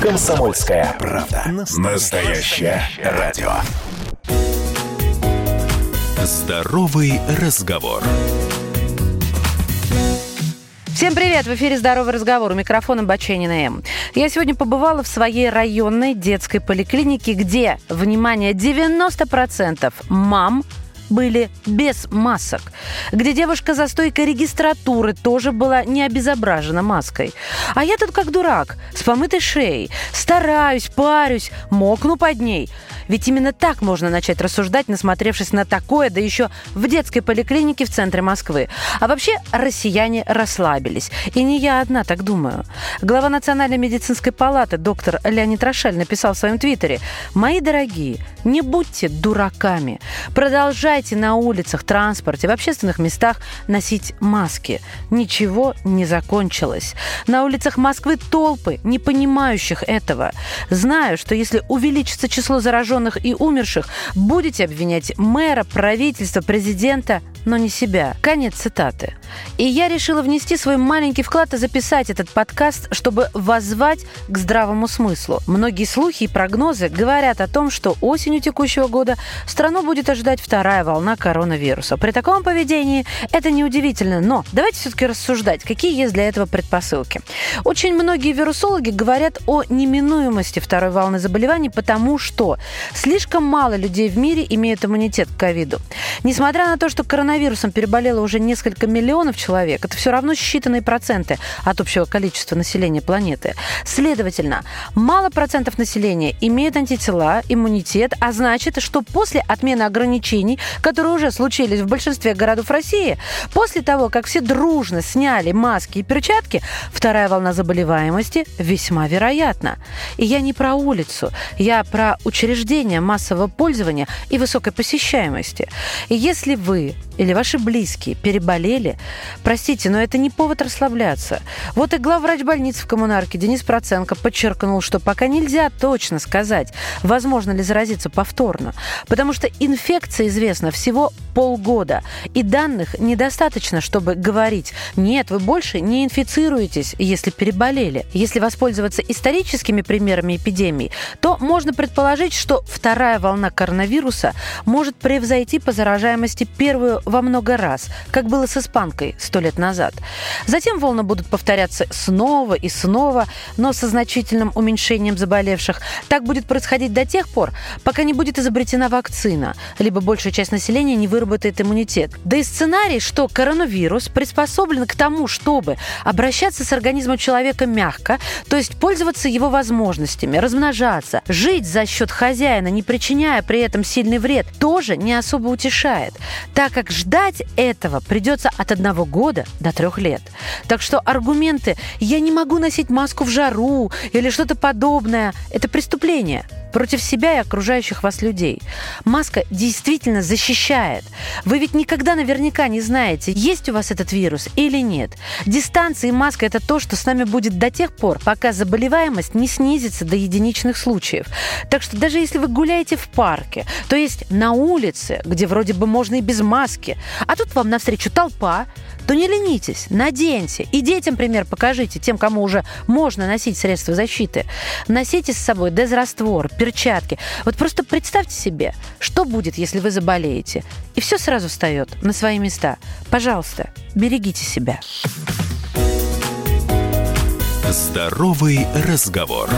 Комсомольская правда. Настоящее радио. Здоровый разговор. Всем привет! В эфире «Здоровый разговор». У микрофона Баченина М. Я сегодня побывала в своей районной детской поликлинике, где, внимание, 90% мам были без масок, где девушка за стойкой регистратуры тоже была не обезображена маской. А я тут как дурак, с помытой шеей, стараюсь, парюсь, мокну под ней – ведь именно так можно начать рассуждать, насмотревшись на такое, да еще в детской поликлинике в центре Москвы. А вообще россияне расслабились. И не я одна так думаю. Глава Национальной медицинской палаты доктор Леонид Рошаль написал в своем твиттере «Мои дорогие, не будьте дураками. Продолжайте на улицах, транспорте, в общественных местах носить маски. Ничего не закончилось. На улицах Москвы толпы, не понимающих этого. Знаю, что если увеличится число зараженных и умерших, будете обвинять мэра, правительства, президента, но не себя. Конец цитаты. И я решила внести свой маленький вклад и записать этот подкаст, чтобы воззвать к здравому смыслу. Многие слухи и прогнозы говорят о том, что осенью текущего года страну будет ожидать вторая волна коронавируса. При таком поведении это неудивительно, но давайте все-таки рассуждать, какие есть для этого предпосылки. Очень многие вирусологи говорят о неминуемости второй волны заболеваний, потому что Слишком мало людей в мире имеют иммунитет к ковиду. Несмотря на то, что коронавирусом переболело уже несколько миллионов человек, это все равно считанные проценты от общего количества населения планеты. Следовательно, мало процентов населения имеют антитела, иммунитет, а значит, что после отмены ограничений, которые уже случились в большинстве городов России, после того, как все дружно сняли маски и перчатки, вторая волна заболеваемости весьма вероятна. И я не про улицу, я про учреждения массового пользования и высокой посещаемости. И если вы или ваши близкие переболели, простите, но это не повод расслабляться. Вот и главврач больницы в коммунарке Денис Проценко подчеркнул, что пока нельзя точно сказать, возможно ли заразиться повторно, потому что инфекция известна всего полгода, и данных недостаточно, чтобы говорить, нет, вы больше не инфицируетесь, если переболели. Если воспользоваться историческими примерами эпидемии, то можно предположить, что вторая волна коронавируса может превзойти по заражаемости первую во много раз, как было с испанкой сто лет назад. Затем волны будут повторяться снова и снова, но со значительным уменьшением заболевших. Так будет происходить до тех пор, пока не будет изобретена вакцина, либо большая часть населения не выработает иммунитет. Да и сценарий, что коронавирус приспособлен к тому, чтобы обращаться с организмом человека мягко, то есть пользоваться его возможностями, размножаться, жить за счет хозяина, не причиняя при этом сильный вред, тоже не особо утешает, так как ждать этого придется от одного года до трех лет. Так что аргументы «я не могу носить маску в жару» или что-то подобное – это преступление против себя и окружающих вас людей. Маска действительно защищает. Вы ведь никогда наверняка не знаете, есть у вас этот вирус или нет. Дистанция и маска – это то, что с нами будет до тех пор, пока заболеваемость не снизится до единичных случаев. Так что даже если вы гуляете в парке, то есть на улице, где вроде бы можно и без маски, а тут вам навстречу толпа, то не ленитесь, наденьте. И детям пример покажите, тем, кому уже можно носить средства защиты. Носите с собой дезраствор, перчатки. Вот просто представьте себе, что будет, если вы заболеете. И все сразу встает на свои места. Пожалуйста, берегите себя. Здоровый разговор.